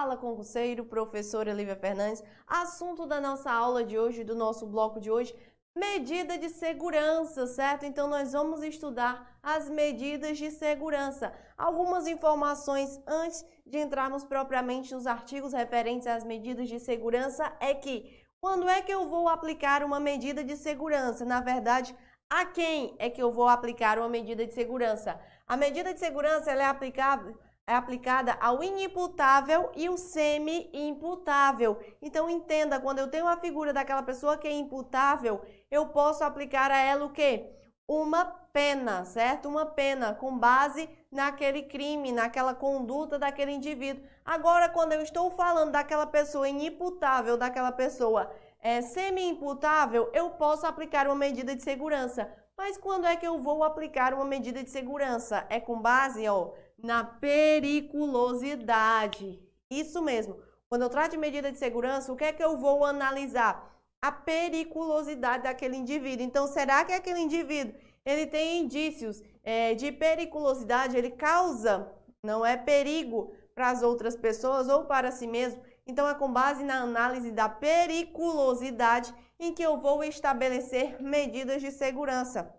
Fala concurseiro, professora Lívia Fernandes. Assunto da nossa aula de hoje, do nosso bloco de hoje, medida de segurança, certo? Então nós vamos estudar as medidas de segurança. Algumas informações antes de entrarmos propriamente nos artigos referentes às medidas de segurança é que quando é que eu vou aplicar uma medida de segurança? Na verdade, a quem é que eu vou aplicar uma medida de segurança? A medida de segurança é aplicável é aplicada ao inimputável e o semi-imputável. Então entenda, quando eu tenho uma figura daquela pessoa que é imputável, eu posso aplicar a ela o quê? Uma pena, certo? Uma pena com base naquele crime, naquela conduta daquele indivíduo. Agora, quando eu estou falando daquela pessoa inimputável, daquela pessoa é, semi-imputável, eu posso aplicar uma medida de segurança. Mas quando é que eu vou aplicar uma medida de segurança? É com base, ó, na periculosidade. Isso mesmo. Quando eu trato de medida de segurança, o que é que eu vou analisar? A periculosidade daquele indivíduo. Então, será que aquele indivíduo ele tem indícios é, de periculosidade? Ele causa, não é perigo para as outras pessoas ou para si mesmo? Então, é com base na análise da periculosidade em que eu vou estabelecer medidas de segurança.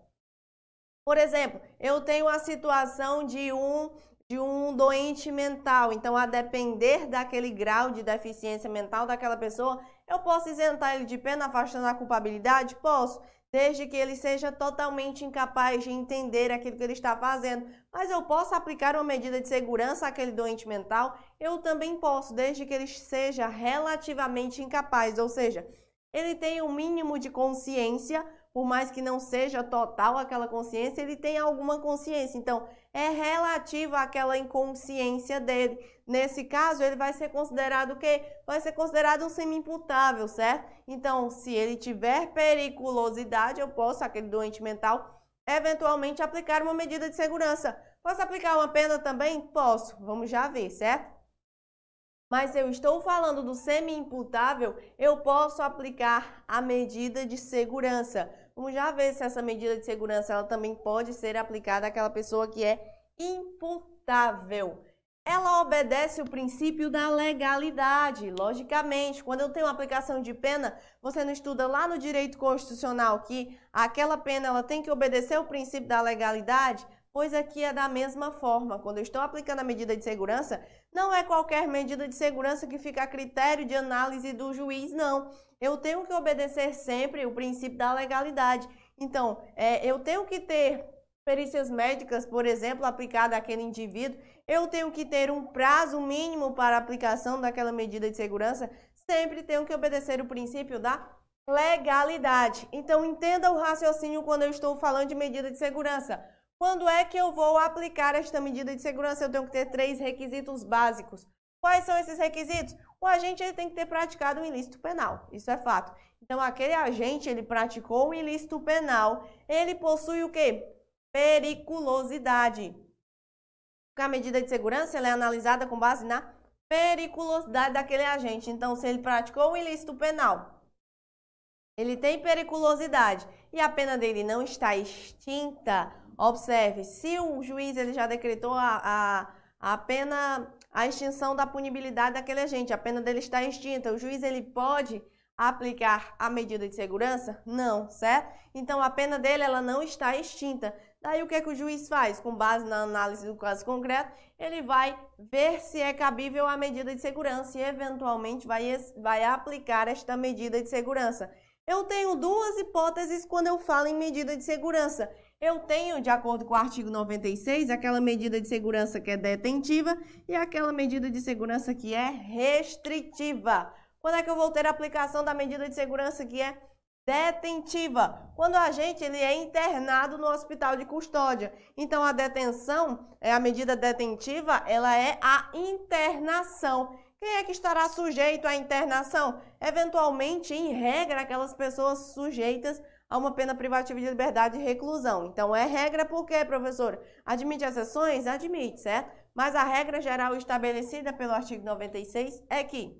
Por exemplo, eu tenho a situação de um de um doente mental. Então, a depender daquele grau de deficiência mental daquela pessoa, eu posso isentar ele de pena, afastando a culpabilidade? Posso, desde que ele seja totalmente incapaz de entender aquilo que ele está fazendo. Mas eu posso aplicar uma medida de segurança àquele doente mental? Eu também posso, desde que ele seja relativamente incapaz, ou seja, ele tem um mínimo de consciência por mais que não seja total aquela consciência, ele tem alguma consciência. Então, é relativo àquela inconsciência dele. Nesse caso, ele vai ser considerado o quê? Vai ser considerado um semi-imputável, certo? Então, se ele tiver periculosidade, eu posso, aquele doente mental, eventualmente aplicar uma medida de segurança. Posso aplicar uma pena também? Posso. Vamos já ver, certo? Mas eu estou falando do semi-imputável, eu posso aplicar a medida de segurança. Vamos já ver se essa medida de segurança ela também pode ser aplicada àquela pessoa que é imputável. Ela obedece o princípio da legalidade, logicamente. Quando eu tenho aplicação de pena, você não estuda lá no direito constitucional que aquela pena ela tem que obedecer o princípio da legalidade? Pois aqui é da mesma forma. Quando eu estou aplicando a medida de segurança, não é qualquer medida de segurança que fica a critério de análise do juiz, não. Eu tenho que obedecer sempre o princípio da legalidade. Então, é, eu tenho que ter perícias médicas, por exemplo, aplicada àquele indivíduo. Eu tenho que ter um prazo mínimo para aplicação daquela medida de segurança. Sempre tenho que obedecer o princípio da legalidade. Então, entenda o raciocínio quando eu estou falando de medida de segurança. Quando é que eu vou aplicar esta medida de segurança? Eu tenho que ter três requisitos básicos. Quais são esses requisitos? O agente ele tem que ter praticado um ilícito penal, isso é fato. Então, aquele agente, ele praticou um ilícito penal, ele possui o quê? Periculosidade. A medida de segurança é analisada com base na periculosidade daquele agente. Então, se ele praticou um ilícito penal, ele tem periculosidade e a pena dele não está extinta, Observe, se o juiz ele já decretou a, a, a pena, a extinção da punibilidade daquele agente, a pena dele está extinta, o juiz ele pode aplicar a medida de segurança? Não, certo? Então a pena dele ela não está extinta. Daí o que, é que o juiz faz? Com base na análise do caso concreto, ele vai ver se é cabível a medida de segurança e eventualmente vai, vai aplicar esta medida de segurança. Eu tenho duas hipóteses quando eu falo em medida de segurança. Eu tenho, de acordo com o artigo 96, aquela medida de segurança que é detentiva e aquela medida de segurança que é restritiva. Quando é que eu vou ter a aplicação da medida de segurança que é detentiva? Quando o agente ele é internado no hospital de custódia. Então a detenção, é a medida detentiva, ela é a internação. Quem é que estará sujeito à internação? Eventualmente, em regra, aquelas pessoas sujeitas a uma pena privativa de liberdade e reclusão. Então, é regra por quê, professora? Admite exceções? Admite, certo? Mas a regra geral estabelecida pelo artigo 96 é que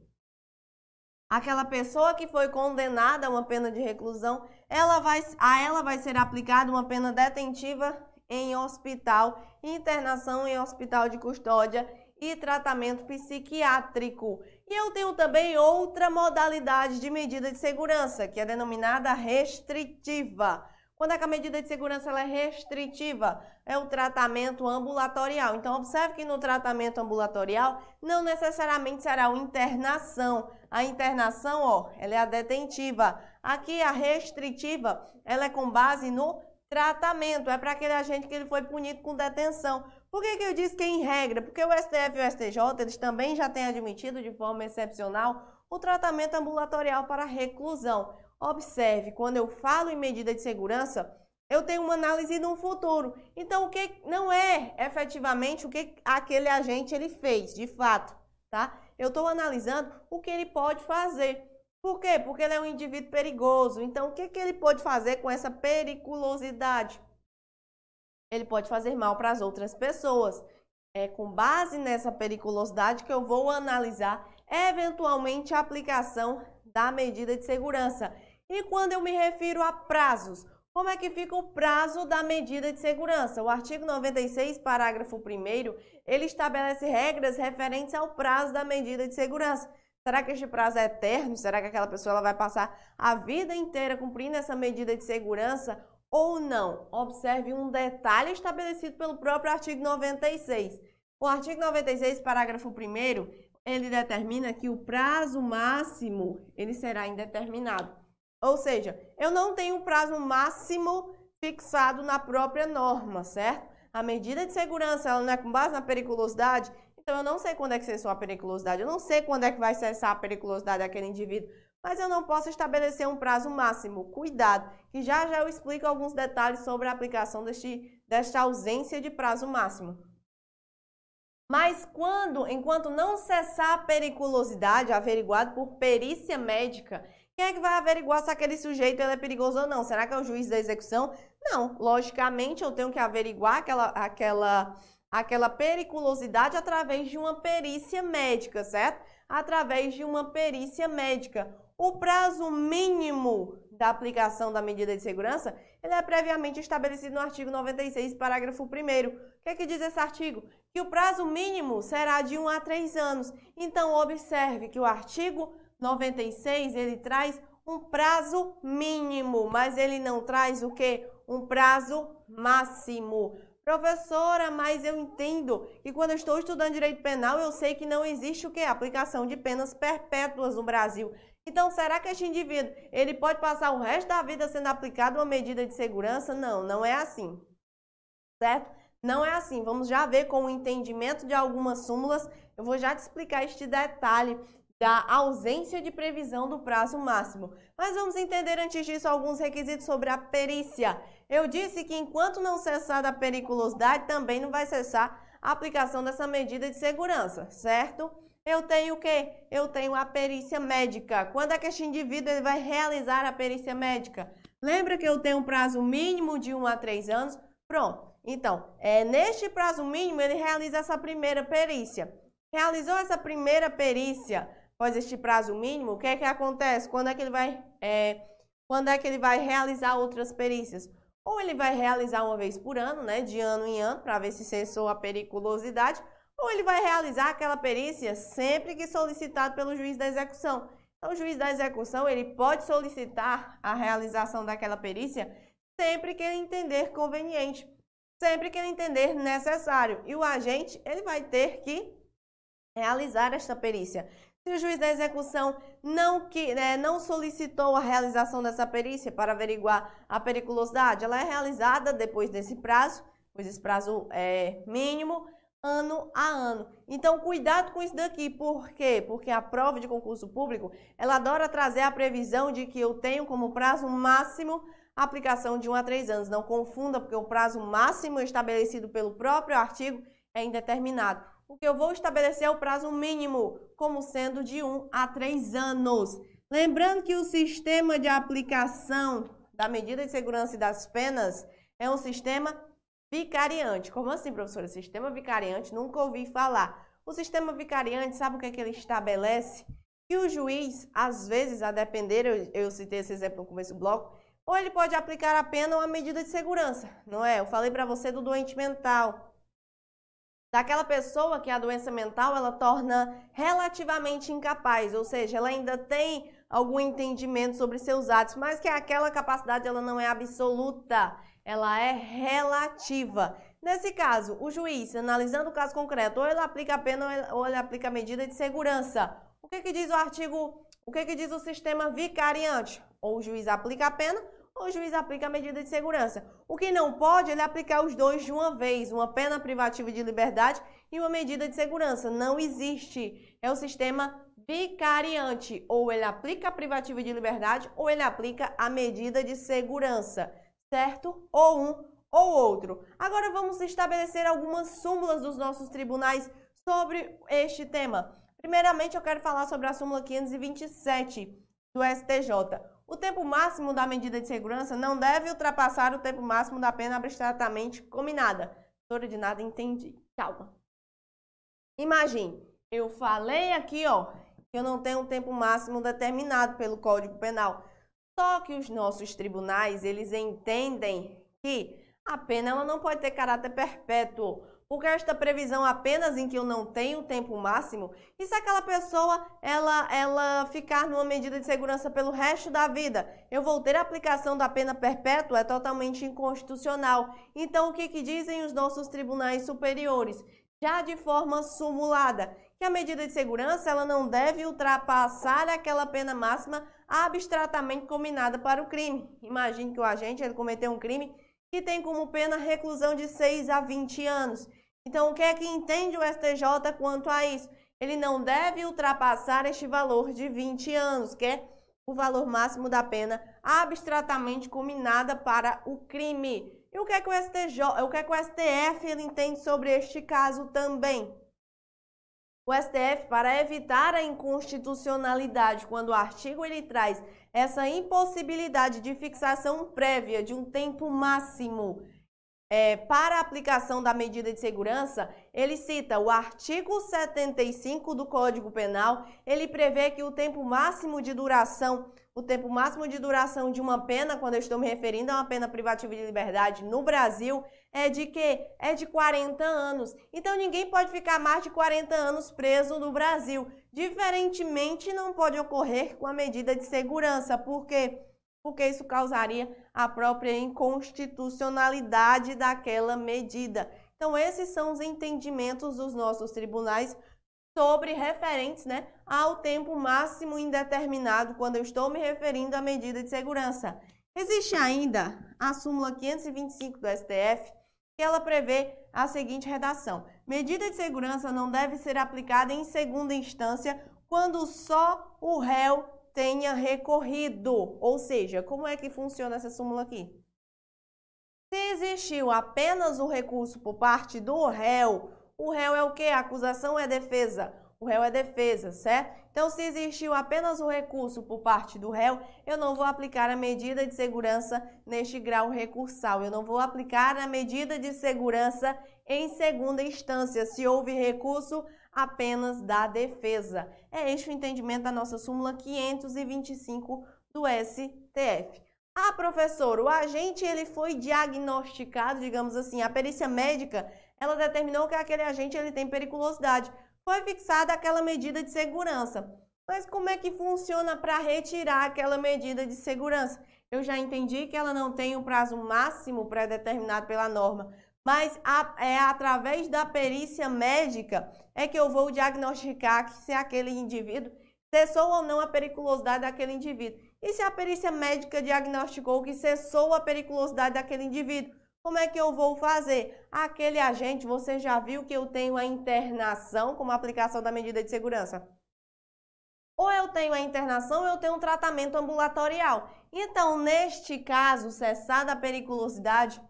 aquela pessoa que foi condenada a uma pena de reclusão, ela vai, a ela vai ser aplicada uma pena detentiva em hospital, internação em hospital de custódia e tratamento psiquiátrico. E eu tenho também outra modalidade de medida de segurança, que é denominada restritiva. Quando é que a medida de segurança ela é restritiva? É o tratamento ambulatorial. Então, observe que no tratamento ambulatorial não necessariamente será uma internação. A internação, ó, ela é a detentiva. Aqui, a restritiva, ela é com base no tratamento. É para aquele agente que ele foi punido com detenção. Por que, que eu disse que é em regra? Porque o STF e o STJ, eles também já têm admitido de forma excepcional o tratamento ambulatorial para reclusão. Observe, quando eu falo em medida de segurança, eu tenho uma análise no futuro. Então, o que não é efetivamente o que aquele agente ele fez, de fato, tá? Eu estou analisando o que ele pode fazer. Por quê? Porque ele é um indivíduo perigoso. Então, o que, que ele pode fazer com essa periculosidade? Ele pode fazer mal para as outras pessoas. É com base nessa periculosidade que eu vou analisar eventualmente a aplicação da medida de segurança. E quando eu me refiro a prazos, como é que fica o prazo da medida de segurança? O artigo 96, parágrafo 1 ele estabelece regras referentes ao prazo da medida de segurança. Será que este prazo é eterno? Será que aquela pessoa ela vai passar a vida inteira cumprindo essa medida de segurança ou não? Observe um detalhe estabelecido pelo próprio artigo 96. O artigo 96, parágrafo 1 ele determina que o prazo máximo ele será indeterminado. Ou seja, eu não tenho um prazo máximo fixado na própria norma, certo? A medida de segurança ela não é com base na periculosidade, então eu não sei quando é que cessou a periculosidade, eu não sei quando é que vai cessar a periculosidade daquele indivíduo, mas eu não posso estabelecer um prazo máximo. Cuidado, que já já eu explico alguns detalhes sobre a aplicação deste, desta ausência de prazo máximo. Mas quando, enquanto não cessar a periculosidade averiguado por perícia médica, quem é que vai averiguar se aquele sujeito é perigoso ou não? Será que é o juiz da execução? Não, logicamente eu tenho que averiguar aquela, aquela, aquela periculosidade através de uma perícia médica, certo? Através de uma perícia médica. O prazo mínimo da aplicação da medida de segurança, ele é previamente estabelecido no artigo 96, parágrafo 1 O que é que diz esse artigo? Que o prazo mínimo será de 1 a 3 anos. Então, observe que o artigo 96, ele traz um prazo mínimo, mas ele não traz o que? Um prazo máximo. Professora, mas eu entendo que quando eu estou estudando direito penal, eu sei que não existe o que? Aplicação de penas perpétuas no Brasil. Então, será que este indivíduo, ele pode passar o resto da vida sendo aplicado uma medida de segurança? Não, não é assim. Certo? Não é assim. Vamos já ver com o entendimento de algumas súmulas. Eu vou já te explicar este detalhe da ausência de previsão do prazo máximo. Mas vamos entender antes disso alguns requisitos sobre a perícia. Eu disse que enquanto não cessar a periculosidade, também não vai cessar a aplicação dessa medida de segurança, certo? Eu tenho o quê? Eu tenho a perícia médica. Quando é que este indivíduo vai realizar a perícia médica? Lembra que eu tenho um prazo mínimo de 1 a 3 anos? Pronto. Então, é, neste prazo mínimo, ele realiza essa primeira perícia. Realizou essa primeira perícia, após este prazo mínimo, o que é que acontece? Quando é que ele vai, é, quando é que ele vai realizar outras perícias? Ou ele vai realizar uma vez por ano, né, de ano em ano, para ver se cessou a periculosidade, ou ele vai realizar aquela perícia sempre que solicitado pelo juiz da execução. Então, o juiz da execução ele pode solicitar a realização daquela perícia sempre que ele entender conveniente, sempre que ele entender necessário. E o agente ele vai ter que realizar esta perícia. Se o juiz da execução não, que, né, não solicitou a realização dessa perícia para averiguar a periculosidade, ela é realizada depois desse prazo, pois esse prazo é mínimo, ano a ano. Então, cuidado com isso daqui. Por quê? Porque a prova de concurso público, ela adora trazer a previsão de que eu tenho como prazo máximo a aplicação de 1 a 3 anos. Não confunda, porque o prazo máximo estabelecido pelo próprio artigo é indeterminado o que eu vou estabelecer é o prazo mínimo, como sendo de 1 a 3 anos. Lembrando que o sistema de aplicação da medida de segurança e das penas é um sistema vicariante. Como assim, professora? Sistema vicariante, nunca ouvi falar. O sistema vicariante, sabe o que, é que ele estabelece? Que o juiz, às vezes, a depender, eu, eu citei esse exemplo no começo do bloco, ou ele pode aplicar a pena ou a medida de segurança, não é? Eu falei para você do doente mental. daquela pessoa que a doença mental ela torna relativamente incapaz, ou seja, ela ainda tem algum entendimento sobre seus atos, mas que aquela capacidade ela não é absoluta, ela é relativa. Nesse caso, o juiz, analisando o caso concreto, ou ele aplica a pena ou ele aplica a medida de segurança. O que, que diz o artigo, o que, que diz o sistema vicariante? Ou o juiz aplica a pena o juiz aplica a medida de segurança. O que não pode, ele aplicar os dois de uma vez, uma pena privativa de liberdade e uma medida de segurança. Não existe. É o sistema vicariante. Ou ele aplica a privativa de liberdade ou ele aplica a medida de segurança, certo? Ou um ou outro. Agora vamos estabelecer algumas súmulas dos nossos tribunais sobre este tema. Primeiramente, eu quero falar sobre a súmula 527 do STJ. O tempo máximo da medida de segurança não deve ultrapassar o tempo máximo da pena abstratamente combinada. Doutora de nada, entendi. Calma. Imagine, eu falei aqui, ó, eu não tenho um tempo máximo determinado pelo Código Penal. Só que os nossos tribunais, eles entendem que a pena não pode ter caráter perpétuo porque esta previsão apenas em que eu não tenho tempo máximo, e se aquela pessoa ela, ela ficar numa medida de segurança pelo resto da vida, eu vou ter a aplicação da pena perpétua, é totalmente inconstitucional. Então, o que, que dizem os nossos tribunais superiores? Já de forma simulada, que a medida de segurança ela não deve ultrapassar aquela pena máxima abstratamente combinada para o crime. Imagine que o agente ele cometeu um crime que tem como pena reclusão de 6 a 20 anos. Então, o que é que entende o STJ quanto a isso? Ele não deve ultrapassar este valor de 20 anos, que é o valor máximo da pena abstratamente combinada para o crime. E o que é que o STJ, o que é que o STF ele entende sobre este caso também? O STF, para evitar a inconstitucionalidade, quando o artigo ele traz essa impossibilidade de fixação prévia de um tempo máximo é, para a aplicação da medida de segurança, ele cita o artigo 75 do Código Penal, ele prevê que o tempo máximo de duração, o tempo máximo de duração de uma pena, quando eu estou me referindo a uma pena privativa de liberdade no Brasil, é de que é de 40 anos. Então ninguém pode ficar mais de 40 anos preso no Brasil. Diferentemente, não pode ocorrer com a medida de segurança, porque porque isso causaria a própria inconstitucionalidade daquela medida. Então, esses são os entendimentos dos nossos tribunais sobre referentes né, ao tempo máximo indeterminado quando eu estou me referindo à medida de segurança. Existe ainda a súmula 525 do STF, que ela prevê a seguinte redação: medida de segurança não deve ser aplicada em segunda instância quando só o réu tenha recorrido. Ou seja, como é que funciona essa súmula aqui? Se existiu apenas o recurso por parte do réu, o réu é o que? A acusação é defesa. O réu é defesa, certo? Então, se existiu apenas o recurso por parte do réu, eu não vou aplicar a medida de segurança neste grau recursal. Eu não vou aplicar a medida de segurança em segunda instância, se houve recurso apenas da defesa. É este o entendimento da nossa súmula 525 do STF. Ah, professor, o agente ele foi diagnosticado, digamos assim, a perícia médica, ela determinou que aquele agente ele tem periculosidade. Foi fixada aquela medida de segurança. Mas como é que funciona para retirar aquela medida de segurança? Eu já entendi que ela não tem um prazo máximo pré-determinado pela norma, mas a, é através da perícia médica é que eu vou diagnosticar que se aquele indivíduo cessou ou não a periculosidade daquele indivíduo. E se a perícia médica diagnosticou que cessou a periculosidade daquele indivíduo, como é que eu vou fazer? Aquele agente, você já viu que eu tenho a internação como aplicação da medida de segurança? Ou eu tenho a internação ou eu tenho um tratamento ambulatorial. Então, neste caso, cessada a periculosidade,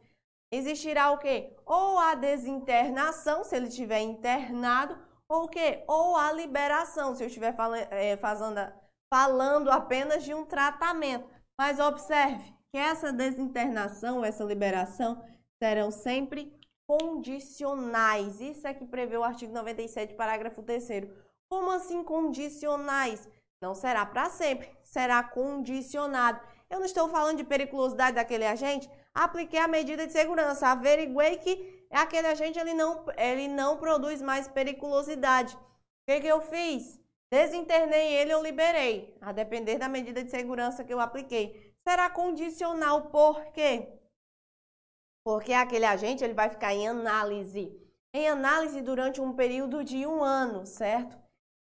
existirá o quê? Ou a desinternação, se ele estiver internado, ou o quê? Ou a liberação, se eu estiver falando, é, fazendo, falando apenas de um tratamento. Mas observe que essa desinternação, essa liberação, serão sempre condicionais. Isso é que prevê o artigo 97, parágrafo 3 Como assim condicionais? Não será para sempre, será condicionado. Eu não estou falando de periculosidade daquele agente, apliquei a medida de segurança, averiguei que aquele agente ele não, ele não produz mais periculosidade. O que, que eu fiz? Desinternei ele ou liberei, a depender da medida de segurança que eu apliquei. Será condicional por quê? Porque aquele agente ele vai ficar em análise. Em análise durante um período de um ano, certo?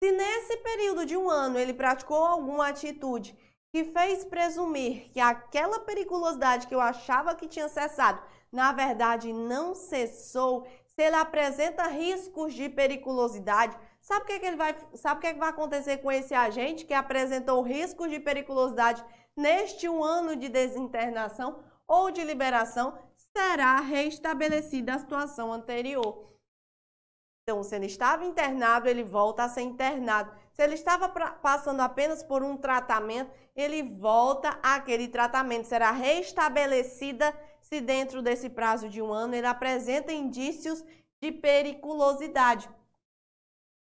Se nesse período de um ano ele praticou alguma atitude que fez presumir que aquela periculosidade que eu achava que tinha cessado, na verdade não cessou, se ele apresenta riscos de periculosidade, sabe o que, é que ele vai, sabe o que, é que vai acontecer com esse agente que apresentou riscos de periculosidade neste um ano de desinternação ou de liberação? Será restabelecida a situação anterior. Então, se ele estava internado, ele volta a ser internado. Se ele estava passando apenas por um tratamento, ele volta àquele tratamento. Será restabelecida se dentro desse prazo de um ano ele apresenta indícios de periculosidade.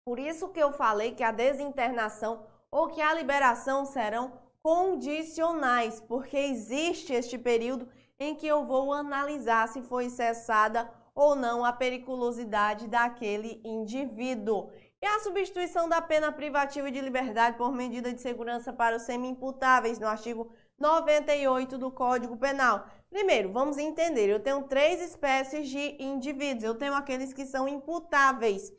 Por isso que eu falei que a desinternação ou que a liberação serão condicionais, porque existe este período em que eu vou analisar se foi cessada ou não a periculosidade daquele indivíduo. E a substituição da pena privativa de liberdade por medida de segurança para os semi-imputáveis, no artigo 98 do Código Penal. Primeiro, vamos entender, eu tenho três espécies de indivíduos. Eu tenho aqueles que são imputáveis.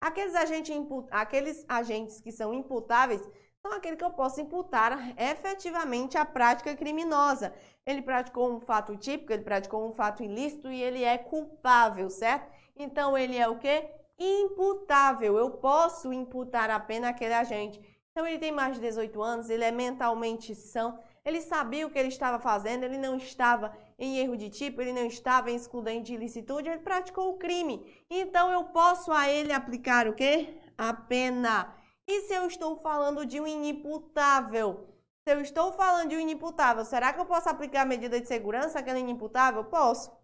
Aqueles agentes, aqueles agentes que são imputáveis são aqueles que eu posso imputar efetivamente a prática criminosa. Ele praticou um fato típico, ele praticou um fato ilícito e ele é culpável, certo? Então, ele é o quê? imputável. Eu posso imputar a pena àquele agente. Então ele tem mais de 18 anos, ele é mentalmente são, ele sabia o que ele estava fazendo, ele não estava em erro de tipo, ele não estava em excludente de ilicitude, ele praticou o crime. Então eu posso a ele aplicar o quê? A pena. E se eu estou falando de um inimputável? Se eu estou falando de um inimputável, será que eu posso aplicar a medida de segurança àquele inimputável? Posso.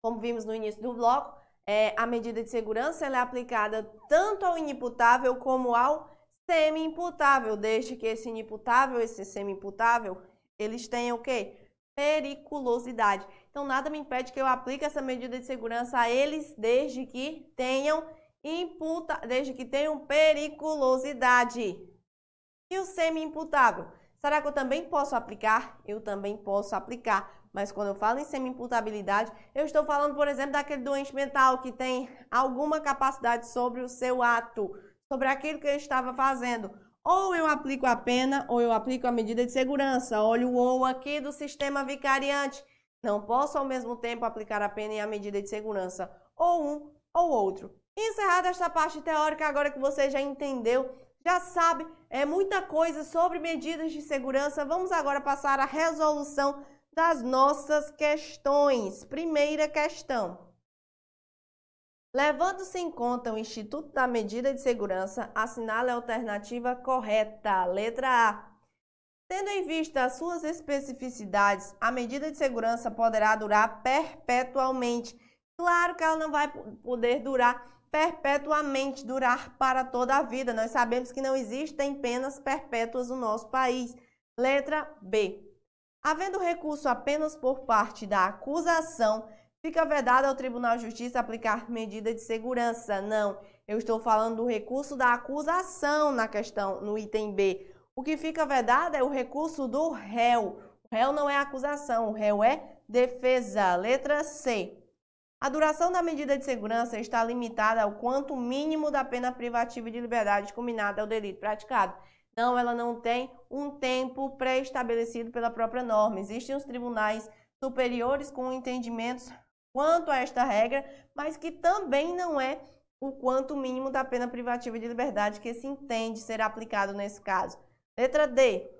Como vimos no início do bloco, é, a medida de segurança é aplicada tanto ao inimputável como ao semi-imputável, desde que esse inimputável, esse semi-imputável, eles tenham o quê? Periculosidade. Então, nada me impede que eu aplique essa medida de segurança a eles, desde que tenham imputa, desde que tenham periculosidade. E o semi-imputável? Será que eu também posso aplicar? Eu também posso aplicar. Mas quando eu falo em semi-imputabilidade, eu estou falando, por exemplo, daquele doente mental que tem alguma capacidade sobre o seu ato, sobre aquilo que ele estava fazendo. Ou eu aplico a pena, ou eu aplico a medida de segurança. Olha o ou aqui do sistema vicariante. Não posso ao mesmo tempo aplicar a pena e a medida de segurança. Ou um ou outro. Encerrada esta parte teórica, agora que você já entendeu, já sabe é muita coisa sobre medidas de segurança, vamos agora passar à resolução das nossas questões. Primeira questão. Levando-se em conta o Instituto da Medida de Segurança, assinale a alternativa correta. Letra A. Tendo em vista as suas especificidades, a medida de segurança poderá durar perpetualmente. Claro que ela não vai poder durar perpetuamente, durar para toda a vida. Nós sabemos que não existem penas perpétuas no nosso país. Letra B. Havendo recurso apenas por parte da acusação, fica vedado ao Tribunal de Justiça aplicar medida de segurança. Não, eu estou falando do recurso da acusação na questão, no item B. O que fica vedado é o recurso do réu. O réu não é acusação, o réu é defesa. Letra C. A duração da medida de segurança está limitada ao quanto mínimo da pena privativa de liberdade combinada ao delito praticado. Não, ela não tem um tempo pré-estabelecido pela própria norma. Existem os tribunais superiores com entendimentos quanto a esta regra, mas que também não é o quanto mínimo da pena privativa de liberdade que se entende ser aplicado nesse caso. Letra D.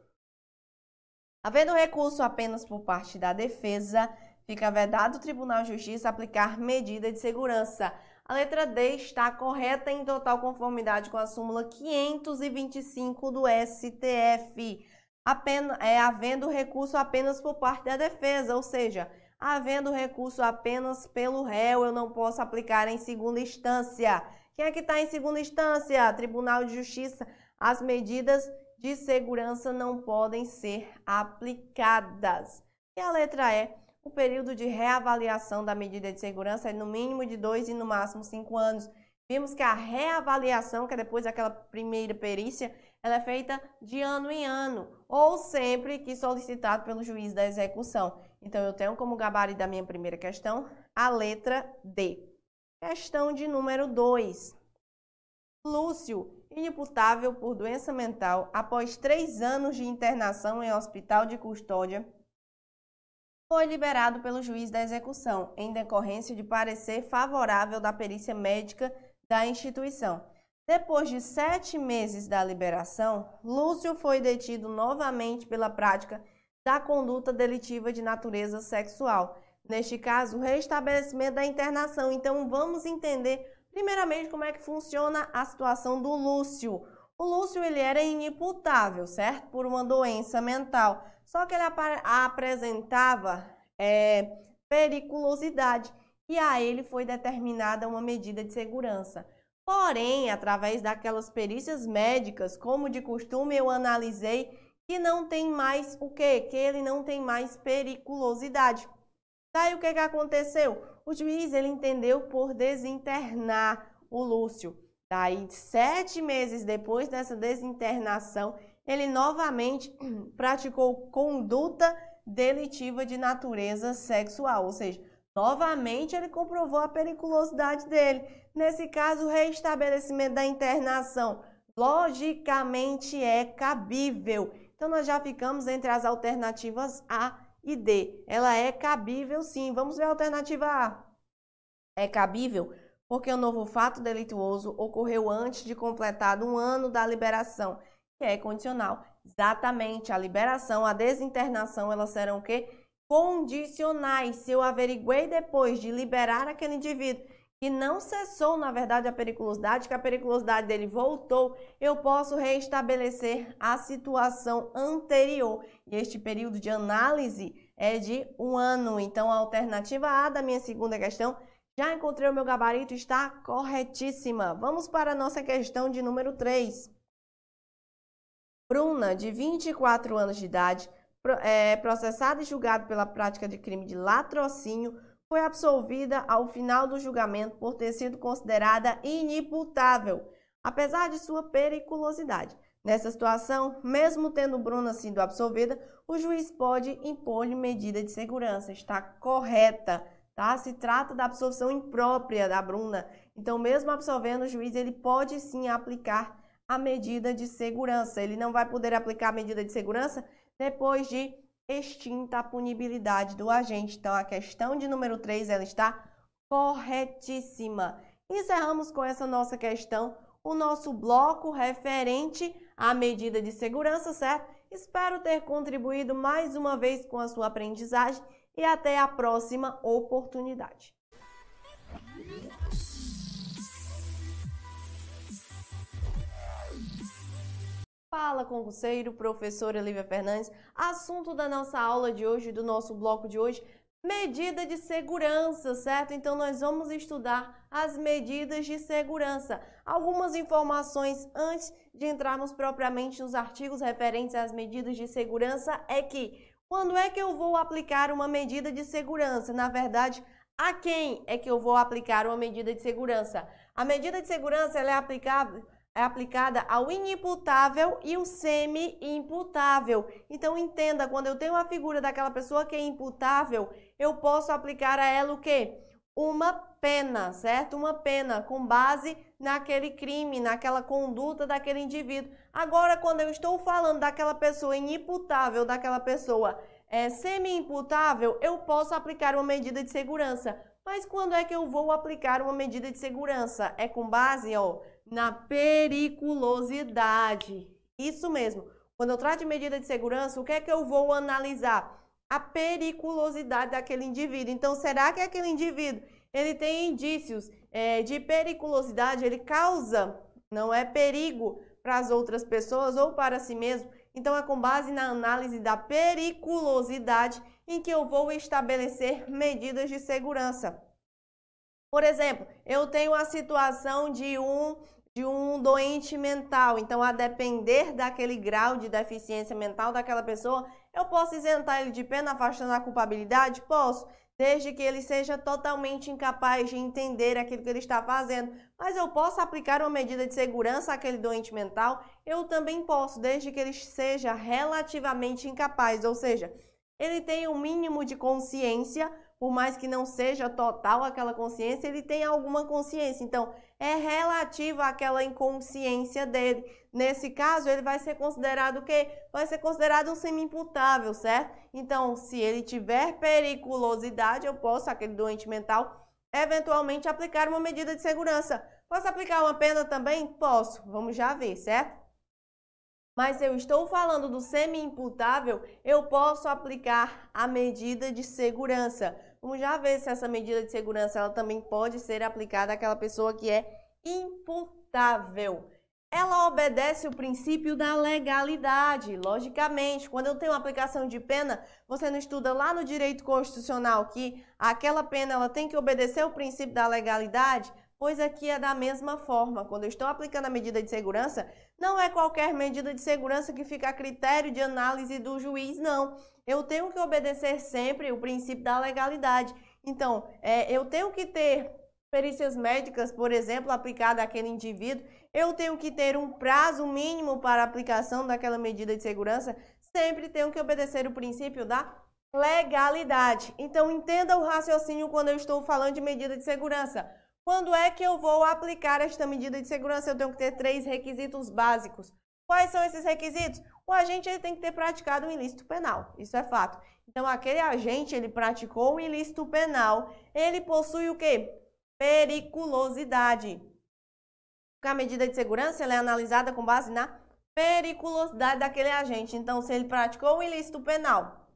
Havendo recurso apenas por parte da defesa, fica vedado o Tribunal de Justiça aplicar medida de segurança a letra D está correta em total conformidade com a súmula 525 do STF, apenas, é, havendo recurso apenas por parte da defesa, ou seja, havendo recurso apenas pelo réu, eu não posso aplicar em segunda instância. Quem é que está em segunda instância? Tribunal de Justiça. As medidas de segurança não podem ser aplicadas. E a letra E o período de reavaliação da medida de segurança é no mínimo de dois e no máximo cinco anos. Vimos que a reavaliação, que é depois daquela primeira perícia, ela é feita de ano em ano, ou sempre que solicitado pelo juiz da execução. Então, eu tenho como gabarito da minha primeira questão a letra D. Questão de número 2. Lúcio, inimputável por doença mental, após três anos de internação em hospital de custódia, foi liberado pelo juiz da execução, em decorrência de parecer favorável da perícia médica da instituição. Depois de sete meses da liberação, Lúcio foi detido novamente pela prática da conduta delitiva de natureza sexual. Neste caso, o restabelecimento da internação. Então, vamos entender primeiramente como é que funciona a situação do Lúcio. O Lúcio ele era inimputável, certo? Por uma doença mental. Só que ele ap apresentava é, periculosidade e a ele foi determinada uma medida de segurança. Porém, através daquelas perícias médicas, como de costume, eu analisei que não tem mais o quê? Que ele não tem mais periculosidade. Daí o que, que aconteceu? O juiz ele entendeu por desinternar o Lúcio. Daí, sete meses depois dessa desinternação, ele novamente praticou conduta delitiva de natureza sexual, ou seja, novamente ele comprovou a periculosidade dele. Nesse caso, o reestabelecimento da internação logicamente é cabível. Então, nós já ficamos entre as alternativas A e D. Ela é cabível, sim. Vamos ver a alternativa A. É cabível porque o novo fato delituoso ocorreu antes de completado um ano da liberação, que é condicional. Exatamente, a liberação, a desinternação, elas serão o quê? Condicionais. Se eu averiguei depois de liberar aquele indivíduo que não cessou, na verdade, a periculosidade, que a periculosidade dele voltou, eu posso reestabelecer a situação anterior. E este período de análise é de um ano. Então, a alternativa A da minha segunda questão, já encontrei o meu gabarito, está corretíssima. Vamos para a nossa questão de número 3. Bruna, de 24 anos de idade, é, processada e julgada pela prática de crime de latrocínio, foi absolvida ao final do julgamento por ter sido considerada inimputável, apesar de sua periculosidade. Nessa situação, mesmo tendo Bruna sido absolvida, o juiz pode impor-lhe medida de segurança. Está correta, tá? Se trata da absolvição imprópria da Bruna. Então, mesmo absolvendo o juiz, ele pode sim aplicar a medida de segurança. Ele não vai poder aplicar a medida de segurança depois de extinta a punibilidade do agente. Então, a questão de número 3 ela está corretíssima. Encerramos com essa nossa questão o nosso bloco referente à medida de segurança, certo? Espero ter contribuído mais uma vez com a sua aprendizagem e até a próxima oportunidade. Fala concurseiro, professora Lívia Fernandes. Assunto da nossa aula de hoje, do nosso bloco de hoje, medida de segurança, certo? Então nós vamos estudar as medidas de segurança. Algumas informações antes de entrarmos propriamente nos artigos referentes às medidas de segurança é que quando é que eu vou aplicar uma medida de segurança? Na verdade, a quem é que eu vou aplicar uma medida de segurança? A medida de segurança ela é aplicável é aplicada ao inimputável e o semi-imputável. Então entenda, quando eu tenho a figura daquela pessoa que é imputável, eu posso aplicar a ela o quê? Uma pena, certo? Uma pena com base naquele crime, naquela conduta daquele indivíduo. Agora, quando eu estou falando daquela pessoa inimputável, daquela pessoa é, semi-imputável, eu posso aplicar uma medida de segurança. Mas quando é que eu vou aplicar uma medida de segurança? É com base, ó, na periculosidade. Isso mesmo. Quando eu trato de medida de segurança, o que é que eu vou analisar? A periculosidade daquele indivíduo. Então, será que aquele indivíduo ele tem indícios é, de periculosidade? Ele causa, não é perigo para as outras pessoas ou para si mesmo? Então, é com base na análise da periculosidade em que eu vou estabelecer medidas de segurança. Por exemplo, eu tenho a situação de um de um doente mental. Então, a depender daquele grau de deficiência mental daquela pessoa, Eu posso isentar ele de pena afastando a culpabilidade? Posso, desde que ele seja totalmente incapaz de entender aquilo que ele está fazendo. Mas eu posso aplicar uma medida de segurança àquele doente mental? Eu também posso, desde que ele seja relativamente incapaz, ou seja, ele tem um mínimo de consciência por mais que não seja total aquela consciência, ele tem alguma consciência. Então, é relativo àquela inconsciência dele. Nesse caso, ele vai ser considerado o quê? Vai ser considerado um semi-imputável, certo? Então, se ele tiver periculosidade, eu posso, aquele doente mental, eventualmente aplicar uma medida de segurança. Posso aplicar uma pena também? Posso. Vamos já ver, certo? Mas se eu estou falando do semi-imputável, eu posso aplicar a medida de segurança. Vamos já ver se essa medida de segurança ela também pode ser aplicada àquela pessoa que é imputável. Ela obedece o princípio da legalidade, logicamente. Quando eu tenho uma aplicação de pena, você não estuda lá no direito constitucional que aquela pena ela tem que obedecer o princípio da legalidade? Pois aqui é da mesma forma. Quando eu estou aplicando a medida de segurança, não é qualquer medida de segurança que fica a critério de análise do juiz, não eu tenho que obedecer sempre o princípio da legalidade. Então, é, eu tenho que ter perícias médicas, por exemplo, aplicada àquele indivíduo, eu tenho que ter um prazo mínimo para aplicação daquela medida de segurança, sempre tenho que obedecer o princípio da legalidade. Então, entenda o raciocínio quando eu estou falando de medida de segurança. Quando é que eu vou aplicar esta medida de segurança? Eu tenho que ter três requisitos básicos. Quais são esses requisitos? O agente ele tem que ter praticado um ilícito penal, isso é fato. Então, aquele agente, ele praticou um ilícito penal, ele possui o quê? Periculosidade. A medida de segurança é analisada com base na periculosidade daquele agente. Então, se ele praticou um ilícito penal,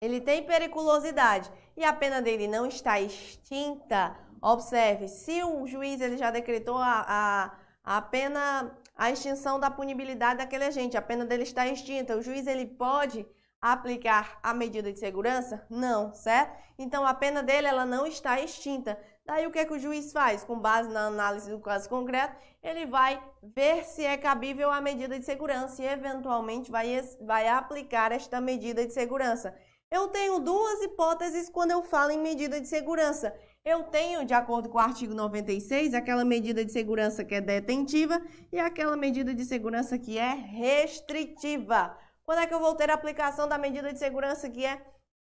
ele tem periculosidade e a pena dele não está extinta, observe, se o juiz ele já decretou a, a a pena, a extinção da punibilidade daquele agente, a pena dele está extinta. O juiz ele pode aplicar a medida de segurança? Não, certo? Então a pena dele ela não está extinta. Daí o que, é que o juiz faz? Com base na análise do caso concreto, ele vai ver se é cabível a medida de segurança e eventualmente vai, vai aplicar esta medida de segurança. Eu tenho duas hipóteses quando eu falo em medida de segurança. Eu tenho, de acordo com o artigo 96, aquela medida de segurança que é detentiva e aquela medida de segurança que é restritiva. Quando é que eu vou ter a aplicação da medida de segurança que é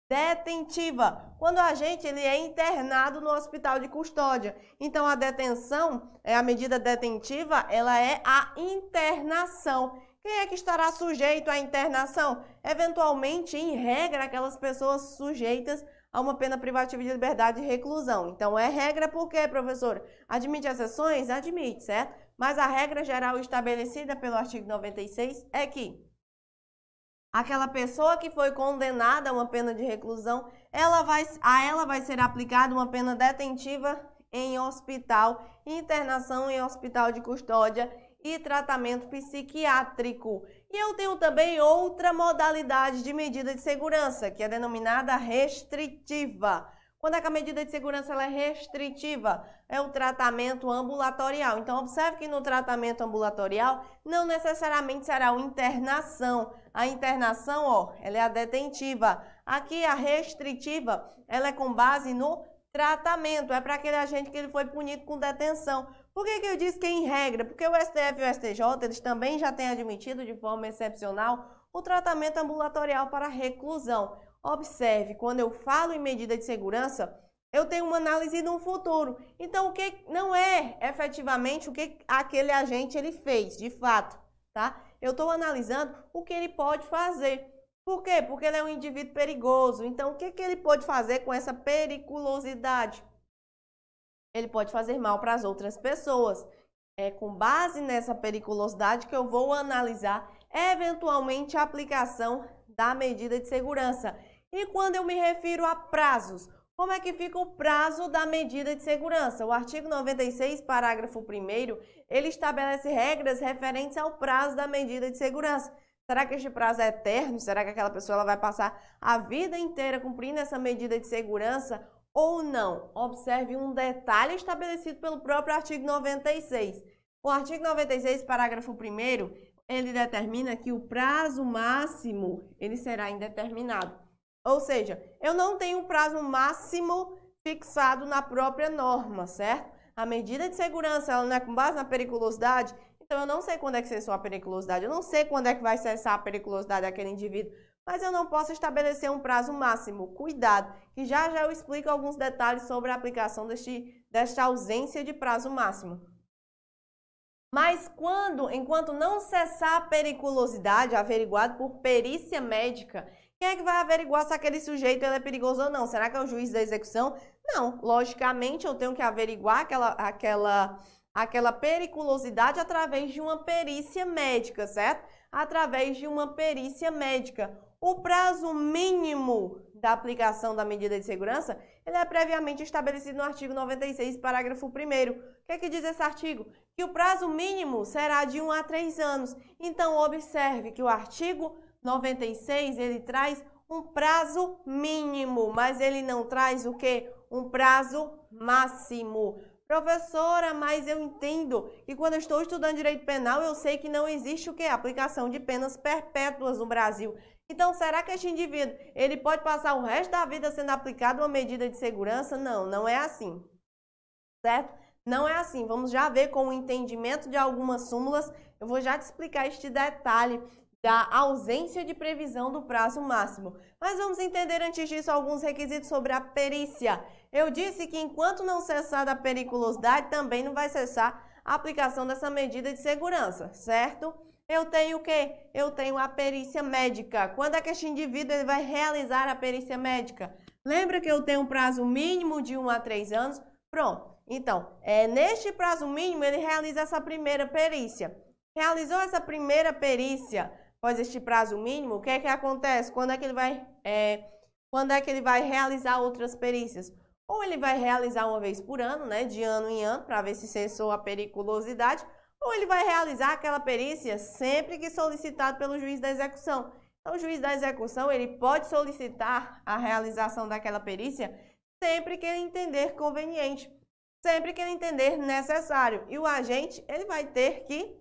detentiva? Quando o agente ele é internado no hospital de custódia. Então a detenção, é a medida detentiva, ela é a internação. Quem é que estará sujeito à internação? Eventualmente, em regra, aquelas pessoas sujeitas a uma pena privativa de liberdade e reclusão. Então, é regra por quê, professora? Admite exceções? Admite, certo? Mas a regra geral estabelecida pelo artigo 96 é que aquela pessoa que foi condenada a uma pena de reclusão, ela vai, a ela vai ser aplicada uma pena detentiva em hospital, internação em hospital de custódia e tratamento psiquiátrico. E eu tenho também outra modalidade de medida de segurança, que é denominada restritiva. Quando é que a medida de segurança é restritiva? É o tratamento ambulatorial. Então, observe que no tratamento ambulatorial não necessariamente será uma internação. A internação, ó, ela é a detentiva. Aqui, a restritiva, ela é com base no tratamento. É para aquele agente que ele foi punido com detenção. Por que, que eu disse que é em regra? Porque o STF e o STJ eles também já têm admitido de forma excepcional o tratamento ambulatorial para reclusão. Observe, quando eu falo em medida de segurança, eu tenho uma análise no futuro. Então, o que não é efetivamente o que aquele agente ele fez, de fato, tá? Eu estou analisando o que ele pode fazer. Por quê? Porque ele é um indivíduo perigoso. Então, o que, que ele pode fazer com essa periculosidade? Ele pode fazer mal para as outras pessoas. É com base nessa periculosidade que eu vou analisar eventualmente a aplicação da medida de segurança. E quando eu me refiro a prazos, como é que fica o prazo da medida de segurança? O artigo 96, parágrafo 1 ele estabelece regras referentes ao prazo da medida de segurança. Será que este prazo é eterno? Será que aquela pessoa ela vai passar a vida inteira cumprindo essa medida de segurança? Ou não. Observe um detalhe estabelecido pelo próprio artigo 96. O artigo 96, parágrafo 1 ele determina que o prazo máximo ele será indeterminado. Ou seja, eu não tenho um prazo máximo fixado na própria norma, certo? A medida de segurança ela não é com base na periculosidade, então eu não sei quando é que cessou a periculosidade, eu não sei quando é que vai cessar a periculosidade daquele indivíduo, mas eu não posso estabelecer um prazo máximo. Cuidado, que já já eu explico alguns detalhes sobre a aplicação deste, desta ausência de prazo máximo. Mas quando, enquanto não cessar a periculosidade averiguada por perícia médica, quem é que vai averiguar se aquele sujeito é perigoso ou não? Será que é o juiz da execução? Não, logicamente eu tenho que averiguar aquela, aquela, aquela periculosidade através de uma perícia médica, certo? Através de uma perícia médica. O prazo mínimo da aplicação da medida de segurança, ele é previamente estabelecido no artigo 96, parágrafo 1 O que é que diz esse artigo? Que o prazo mínimo será de 1 a 3 anos. Então, observe que o artigo 96, ele traz um prazo mínimo, mas ele não traz o que? Um prazo máximo. Professora, mas eu entendo que quando eu estou estudando direito penal, eu sei que não existe o que? Aplicação de penas perpétuas no Brasil. Então, será que este indivíduo ele pode passar o resto da vida sendo aplicado uma medida de segurança? Não, não é assim. Certo? Não é assim. Vamos já ver com o entendimento de algumas súmulas. Eu vou já te explicar este detalhe da ausência de previsão do prazo máximo. Mas vamos entender antes disso alguns requisitos sobre a perícia. Eu disse que enquanto não cessar a periculosidade, também não vai cessar a aplicação dessa medida de segurança, certo? Eu tenho o quê? Eu tenho a perícia médica. Quando é que este indivíduo vai realizar a perícia médica? Lembra que eu tenho um prazo mínimo de 1 a 3 anos? Pronto. Então, é, neste prazo mínimo, ele realiza essa primeira perícia. Realizou essa primeira perícia após este prazo mínimo, o que é que acontece? Quando é que ele vai, é, quando é que ele vai realizar outras perícias? Ou ele vai realizar uma vez por ano, né, de ano em ano, para ver se cessou a periculosidade, ou ele vai realizar aquela perícia sempre que solicitado pelo juiz da execução. Então, o juiz da execução ele pode solicitar a realização daquela perícia sempre que ele entender conveniente, sempre que ele entender necessário. E o agente ele vai ter que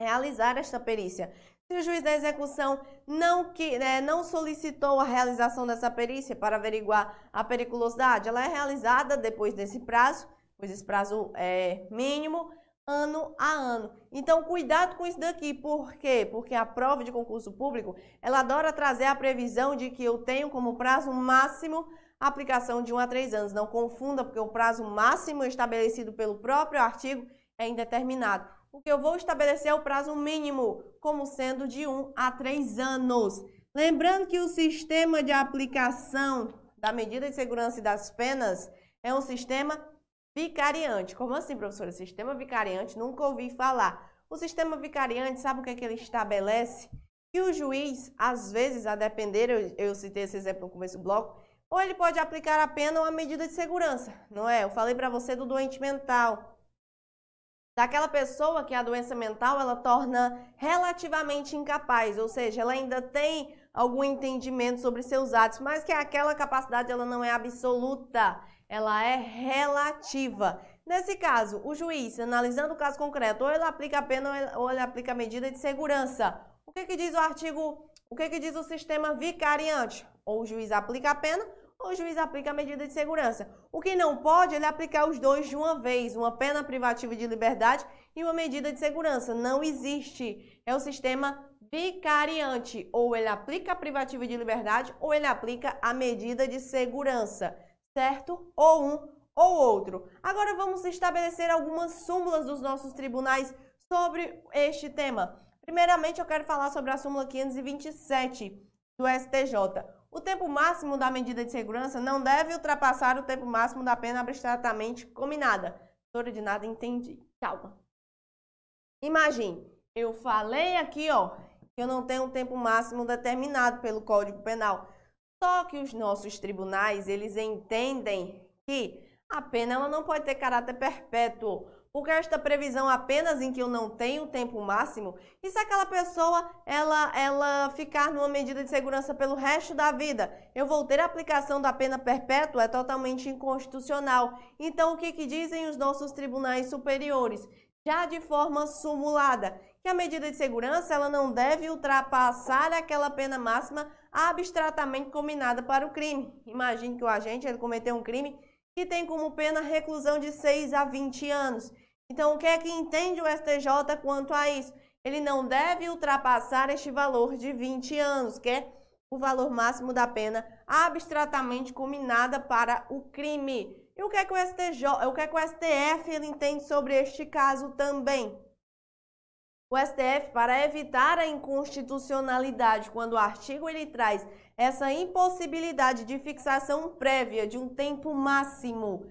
realizar esta perícia. Se o juiz da execução não, que, né, não solicitou a realização dessa perícia para averiguar a periculosidade, ela é realizada depois desse prazo, pois esse prazo é mínimo, ano a ano. Então, cuidado com isso daqui. Por quê? Porque a prova de concurso público, ela adora trazer a previsão de que eu tenho como prazo máximo a aplicação de 1 a 3 anos. Não confunda, porque o prazo máximo estabelecido pelo próprio artigo é indeterminado. O que eu vou estabelecer é o prazo mínimo, como sendo de 1 a 3 anos. Lembrando que o sistema de aplicação da medida de segurança e das penas é um sistema Vicariante. Como assim, professora? Sistema vicariante, nunca ouvi falar. O sistema vicariante, sabe o que, é que ele estabelece? Que o juiz, às vezes, a depender, eu, eu citei esse exemplo no começo do bloco, ou ele pode aplicar a pena ou a medida de segurança, não é? Eu falei para você do doente mental. Daquela pessoa que a doença mental ela torna relativamente incapaz, ou seja, ela ainda tem algum entendimento sobre seus atos, mas que aquela capacidade ela não é absoluta ela é relativa. Nesse caso, o juiz, analisando o caso concreto, ou ele aplica a pena ou ele aplica a medida de segurança. O que, que diz o artigo, o que, que diz o sistema vicariante? Ou o juiz aplica a pena ou o juiz aplica a medida de segurança. O que não pode, ele aplicar os dois de uma vez, uma pena privativa de liberdade e uma medida de segurança. Não existe. É o sistema vicariante. Ou ele aplica a privativa de liberdade ou ele aplica a medida de segurança certo? Ou um ou outro. Agora vamos estabelecer algumas súmulas dos nossos tribunais sobre este tema. Primeiramente, eu quero falar sobre a súmula 527 do STJ. O tempo máximo da medida de segurança não deve ultrapassar o tempo máximo da pena abstratamente combinada. Doutora de nada, entendi. Calma. Imagine, eu falei aqui, ó, que eu não tenho um tempo máximo determinado pelo Código Penal. Só que os nossos tribunais, eles entendem que a pena ela não pode ter caráter perpétuo, porque esta previsão apenas em que eu não tenho tempo máximo, e se aquela pessoa ela, ela ficar numa medida de segurança pelo resto da vida, eu vou ter a aplicação da pena perpétua, é totalmente inconstitucional. Então, o que, que dizem os nossos tribunais superiores? Já de forma sumulada, que a medida de segurança ela não deve ultrapassar aquela pena máxima abstratamente combinada para o crime. Imagine que o agente ele cometeu um crime que tem como pena reclusão de 6 a 20 anos. Então, o que é que entende o STJ quanto a isso? Ele não deve ultrapassar este valor de 20 anos, que é o valor máximo da pena abstratamente combinada para o crime. E o que é que o STJ, o que é que o STF ele entende sobre este caso também? O STF, para evitar a inconstitucionalidade, quando o artigo ele traz essa impossibilidade de fixação prévia de um tempo máximo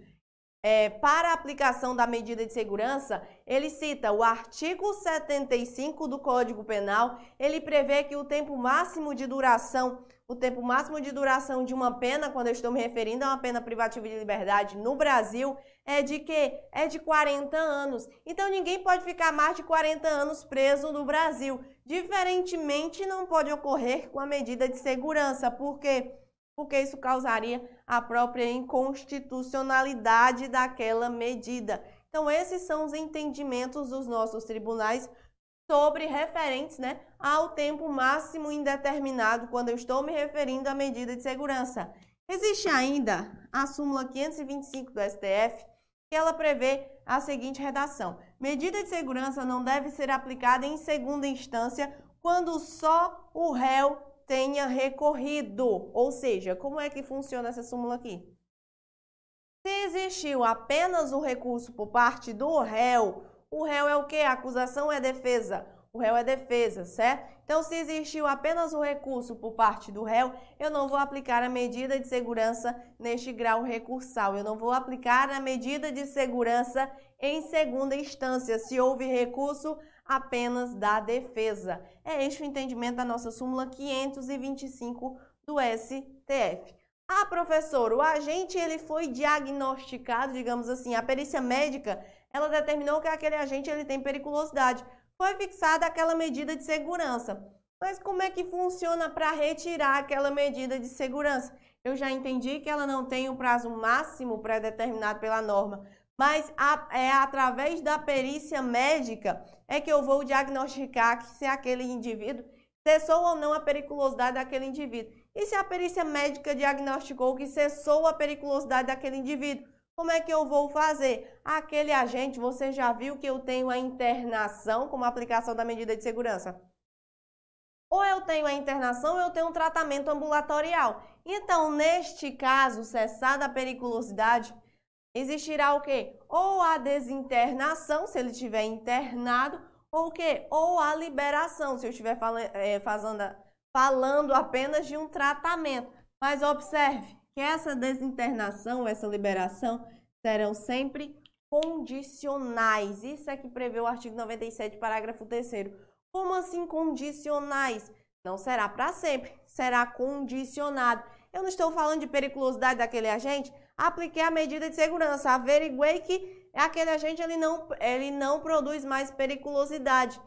é, para a aplicação da medida de segurança, ele cita o artigo 75 do Código Penal, ele prevê que o tempo máximo de duração, o tempo máximo de duração de uma pena, quando eu estou me referindo a uma pena privativa de liberdade no Brasil, é de que é de 40 anos. Então ninguém pode ficar mais de 40 anos preso no Brasil. Diferentemente, não pode ocorrer com a medida de segurança, porque porque isso causaria a própria inconstitucionalidade daquela medida. Então, esses são os entendimentos dos nossos tribunais sobre referentes né, ao tempo máximo indeterminado, quando eu estou me referindo à medida de segurança. Existe ainda a súmula 525 do STF, que ela prevê a seguinte redação: medida de segurança não deve ser aplicada em segunda instância quando só o réu tenha recorrido. Ou seja, como é que funciona essa súmula aqui? Se existiu apenas o recurso por parte do réu, o réu é o que? A acusação é defesa. O réu é defesa, certo? Então, se existiu apenas o recurso por parte do réu, eu não vou aplicar a medida de segurança neste grau recursal. Eu não vou aplicar a medida de segurança em segunda instância, se houve recurso apenas da defesa. É este o entendimento da nossa súmula 525 do STF. Ah, professor, o agente ele foi diagnosticado, digamos assim, a perícia médica, ela determinou que aquele agente ele tem periculosidade. Foi fixada aquela medida de segurança. Mas como é que funciona para retirar aquela medida de segurança? Eu já entendi que ela não tem um prazo máximo pré-determinado pela norma, mas a, é através da perícia médica é que eu vou diagnosticar se aquele indivíduo cessou ou não a periculosidade daquele indivíduo. E se a perícia médica diagnosticou que cessou a periculosidade daquele indivíduo, como é que eu vou fazer? Aquele agente, você já viu que eu tenho a internação como aplicação da medida de segurança? Ou eu tenho a internação ou eu tenho um tratamento ambulatorial. Então, neste caso, cessada a periculosidade, existirá o quê? Ou a desinternação, se ele estiver internado, ou o quê? Ou a liberação, se eu estiver falando, é, fazendo, falando apenas de um tratamento. Mas observe que essa desinternação, essa liberação, serão sempre condicionais. Isso é que prevê o artigo 97, parágrafo 3 Como assim condicionais? Não será para sempre, será condicionado. Eu não estou falando de periculosidade daquele agente, apliquei a medida de segurança, averiguei que aquele agente ele não, ele não produz mais periculosidade. O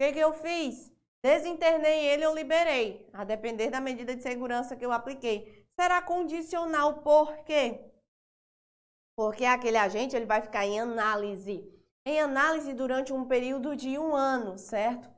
que, que eu fiz? Desinternei ele, eu liberei, a depender da medida de segurança que eu apliquei. Será condicional, por quê? Porque aquele agente ele vai ficar em análise. Em análise durante um período de um ano, certo?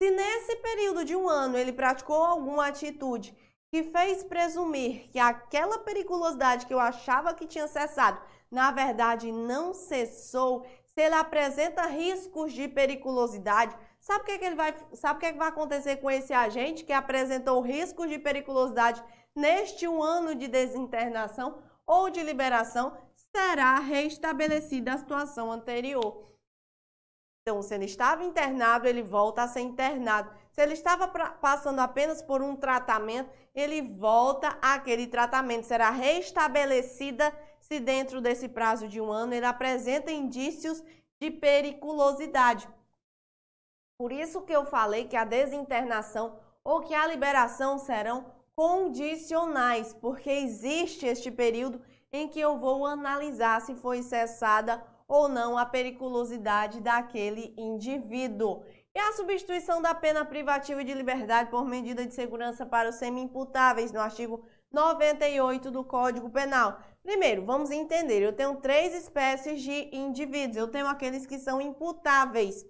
Se nesse período de um ano ele praticou alguma atitude que fez presumir que aquela periculosidade que eu achava que tinha cessado, na verdade não cessou, se ele apresenta riscos de periculosidade, sabe o que, é que ele vai, sabe o que, é que vai acontecer com esse agente que apresentou riscos de periculosidade neste um ano de desinternação ou de liberação? Será restabelecida a situação anterior. Então, se ele estava internado, ele volta a ser internado. Se ele estava passando apenas por um tratamento, ele volta àquele tratamento. Será restabelecida se dentro desse prazo de um ano ele apresenta indícios de periculosidade. Por isso que eu falei que a desinternação ou que a liberação serão condicionais, porque existe este período em que eu vou analisar se foi cessada ou não a periculosidade daquele indivíduo. E a substituição da pena privativa de liberdade por medida de segurança para os semi-imputáveis, no artigo 98 do Código Penal. Primeiro, vamos entender, eu tenho três espécies de indivíduos. Eu tenho aqueles que são imputáveis.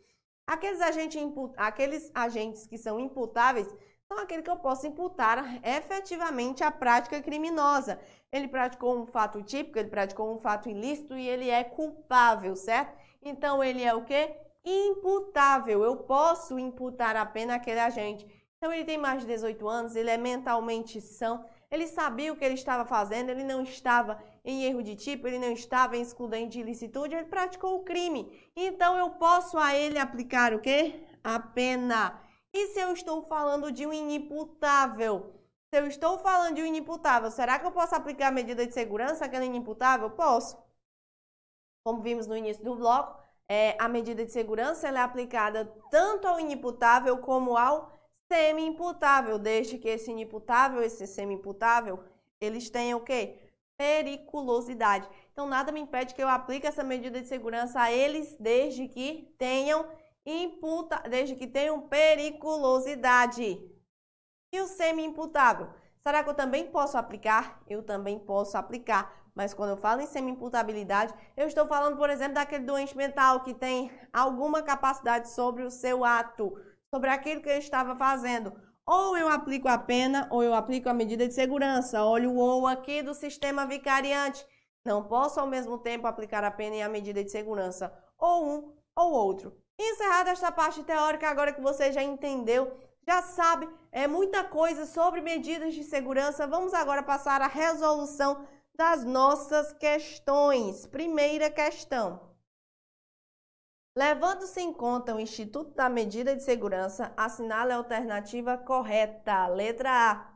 Aqueles agentes, aqueles agentes que são imputáveis são aqueles que eu posso imputar efetivamente a prática criminosa. Ele praticou um fato típico, ele praticou um fato ilícito e ele é culpável, certo? Então ele é o quê? Imputável. Eu posso imputar a pena àquele agente. Então ele tem mais de 18 anos, ele é mentalmente são, ele sabia o que ele estava fazendo, ele não estava em erro de tipo, ele não estava em excludente de ilicitude, ele praticou o crime. Então eu posso a ele aplicar o quê? A pena. E se eu estou falando de um inimputável? Se eu estou falando de um inimputável, será que eu posso aplicar a medida de segurança àquele inimputável? Posso. Como vimos no início do bloco, é, a medida de segurança é aplicada tanto ao inimputável como ao semi-imputável, desde que esse inimputável, esse semi-imputável, eles tenham o quê? Periculosidade. Então, nada me impede que eu aplique essa medida de segurança a eles, desde que tenham imputa, desde que tenham periculosidade. E o semi-imputável? Será que eu também posso aplicar? Eu também posso aplicar. Mas quando eu falo em semi-imputabilidade, eu estou falando, por exemplo, daquele doente mental que tem alguma capacidade sobre o seu ato, sobre aquilo que ele estava fazendo. Ou eu aplico a pena, ou eu aplico a medida de segurança. Olha o ou aqui do sistema vicariante. Não posso ao mesmo tempo aplicar a pena e a medida de segurança. Ou um ou outro. Encerrada esta parte teórica, agora que você já entendeu, já sabe é muita coisa sobre medidas de segurança, vamos agora passar à resolução das nossas questões. Primeira questão. Levando-se em conta o Instituto da Medida de Segurança, assinale a alternativa correta, letra A.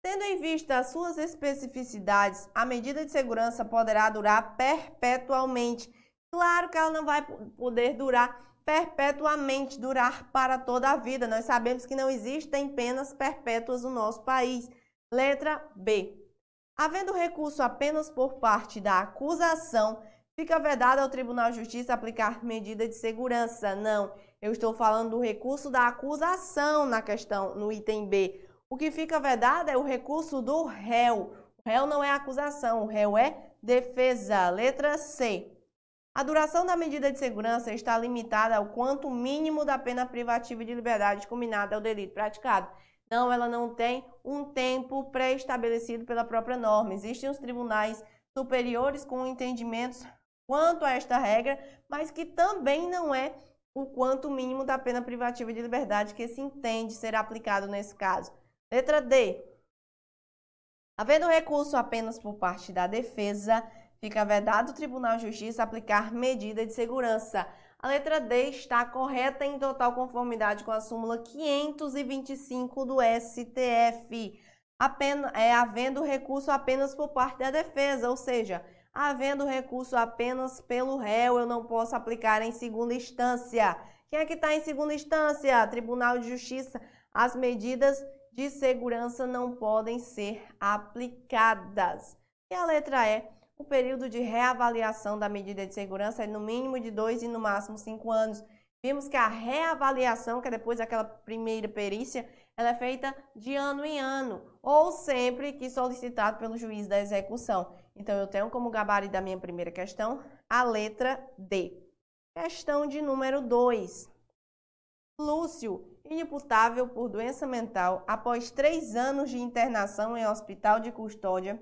Tendo em vista as suas especificidades, a medida de segurança poderá durar perpetualmente. Claro que ela não vai poder durar perpetuamente, durar para toda a vida. Nós sabemos que não existem penas perpétuas no nosso país. Letra B. Havendo recurso apenas por parte da acusação, fica vedado ao Tribunal de Justiça aplicar medida de segurança. Não, eu estou falando do recurso da acusação na questão, no item B. O que fica vedado é o recurso do réu. O réu não é acusação, o réu é defesa. Letra C. A duração da medida de segurança está limitada ao quanto mínimo da pena privativa de liberdade combinada ao delito praticado. Não, ela não tem um tempo pré-estabelecido pela própria norma. Existem os tribunais superiores com entendimentos quanto a esta regra, mas que também não é o quanto mínimo da pena privativa de liberdade que se entende ser aplicado nesse caso. Letra D. Havendo recurso apenas por parte da defesa, fica vedado o Tribunal de Justiça aplicar medida de segurança. A letra D está correta em total conformidade com a súmula 525 do STF, apenas, é, havendo recurso apenas por parte da defesa, ou seja, havendo recurso apenas pelo réu, eu não posso aplicar em segunda instância. Quem é que está em segunda instância? Tribunal de Justiça. As medidas de segurança não podem ser aplicadas. E a letra E o período de reavaliação da medida de segurança é no mínimo de dois e no máximo cinco anos. Vimos que a reavaliação, que é depois daquela primeira perícia, ela é feita de ano em ano, ou sempre que solicitado pelo juiz da execução. Então, eu tenho como gabarito da minha primeira questão a letra D. Questão de número 2. Lúcio, inimputável por doença mental, após três anos de internação em hospital de custódia,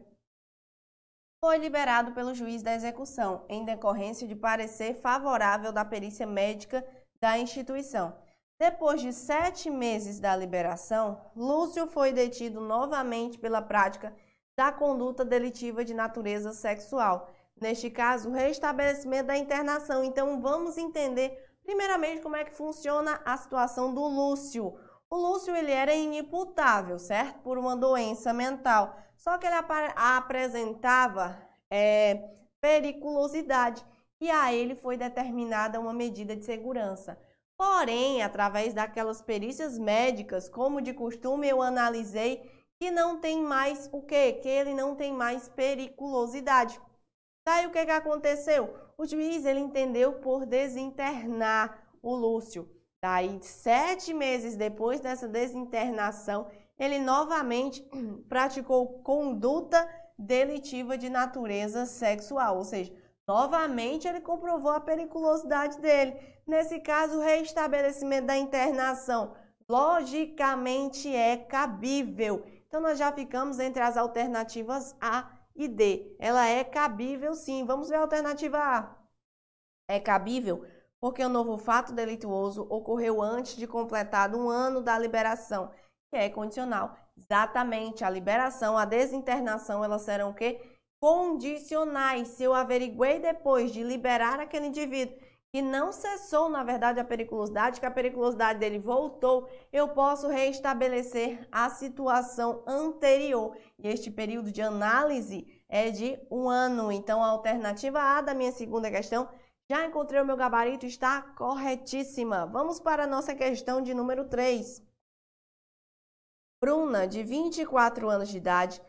foi liberado pelo juiz da execução, em decorrência de parecer favorável da perícia médica da instituição. Depois de sete meses da liberação, Lúcio foi detido novamente pela prática da conduta delitiva de natureza sexual. Neste caso, restabelecimento da internação. Então, vamos entender primeiramente como é que funciona a situação do Lúcio. O Lúcio ele era inimputável, certo? Por uma doença mental. Só que ele ap apresentava é, periculosidade e a ele foi determinada uma medida de segurança. Porém, através daquelas perícias médicas, como de costume, eu analisei que não tem mais o quê? Que ele não tem mais periculosidade. Daí o que, que aconteceu? O juiz ele entendeu por desinternar o Lúcio. Daí, sete meses depois dessa desinternação, ele novamente praticou conduta delitiva de natureza sexual, ou seja, Novamente, ele comprovou a periculosidade dele. Nesse caso, o reestabelecimento da internação logicamente é cabível. Então, nós já ficamos entre as alternativas A e D. Ela é cabível, sim. Vamos ver a alternativa A. É cabível porque o novo fato delituoso ocorreu antes de completado um ano da liberação, que é condicional. Exatamente, a liberação, a desinternação, elas serão o quê? Condicionais. Se eu averiguei depois de liberar aquele indivíduo que não cessou, na verdade, a periculosidade, que a periculosidade dele voltou, eu posso reestabelecer a situação anterior. E este período de análise é de um ano. Então, a alternativa A da minha segunda questão já encontrei o meu gabarito, está corretíssima. Vamos para a nossa questão de número 3. Bruna, de 24 anos de idade,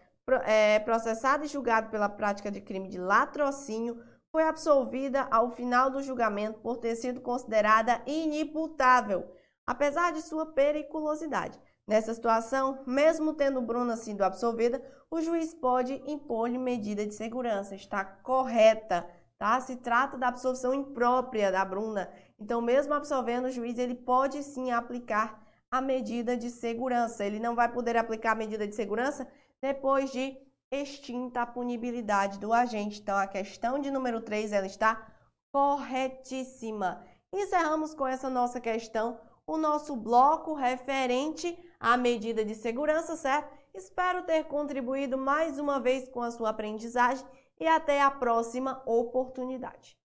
é, processada e julgada pela prática de crime de latrocínio, foi absolvida ao final do julgamento por ter sido considerada inimputável, apesar de sua periculosidade. Nessa situação, mesmo tendo Bruna sido absolvida, o juiz pode impor-lhe medida de segurança. Está correta tá? Se trata da absolvição imprópria da Bruna. Então, mesmo absolvendo o juiz, ele pode sim aplicar a medida de segurança. Ele não vai poder aplicar a medida de segurança depois de extinta a punibilidade do agente. Então, a questão de número 3, ela está corretíssima. Encerramos com essa nossa questão o nosso bloco referente à medida de segurança, certo? Espero ter contribuído mais uma vez com a sua aprendizagem e até a próxima oportunidade.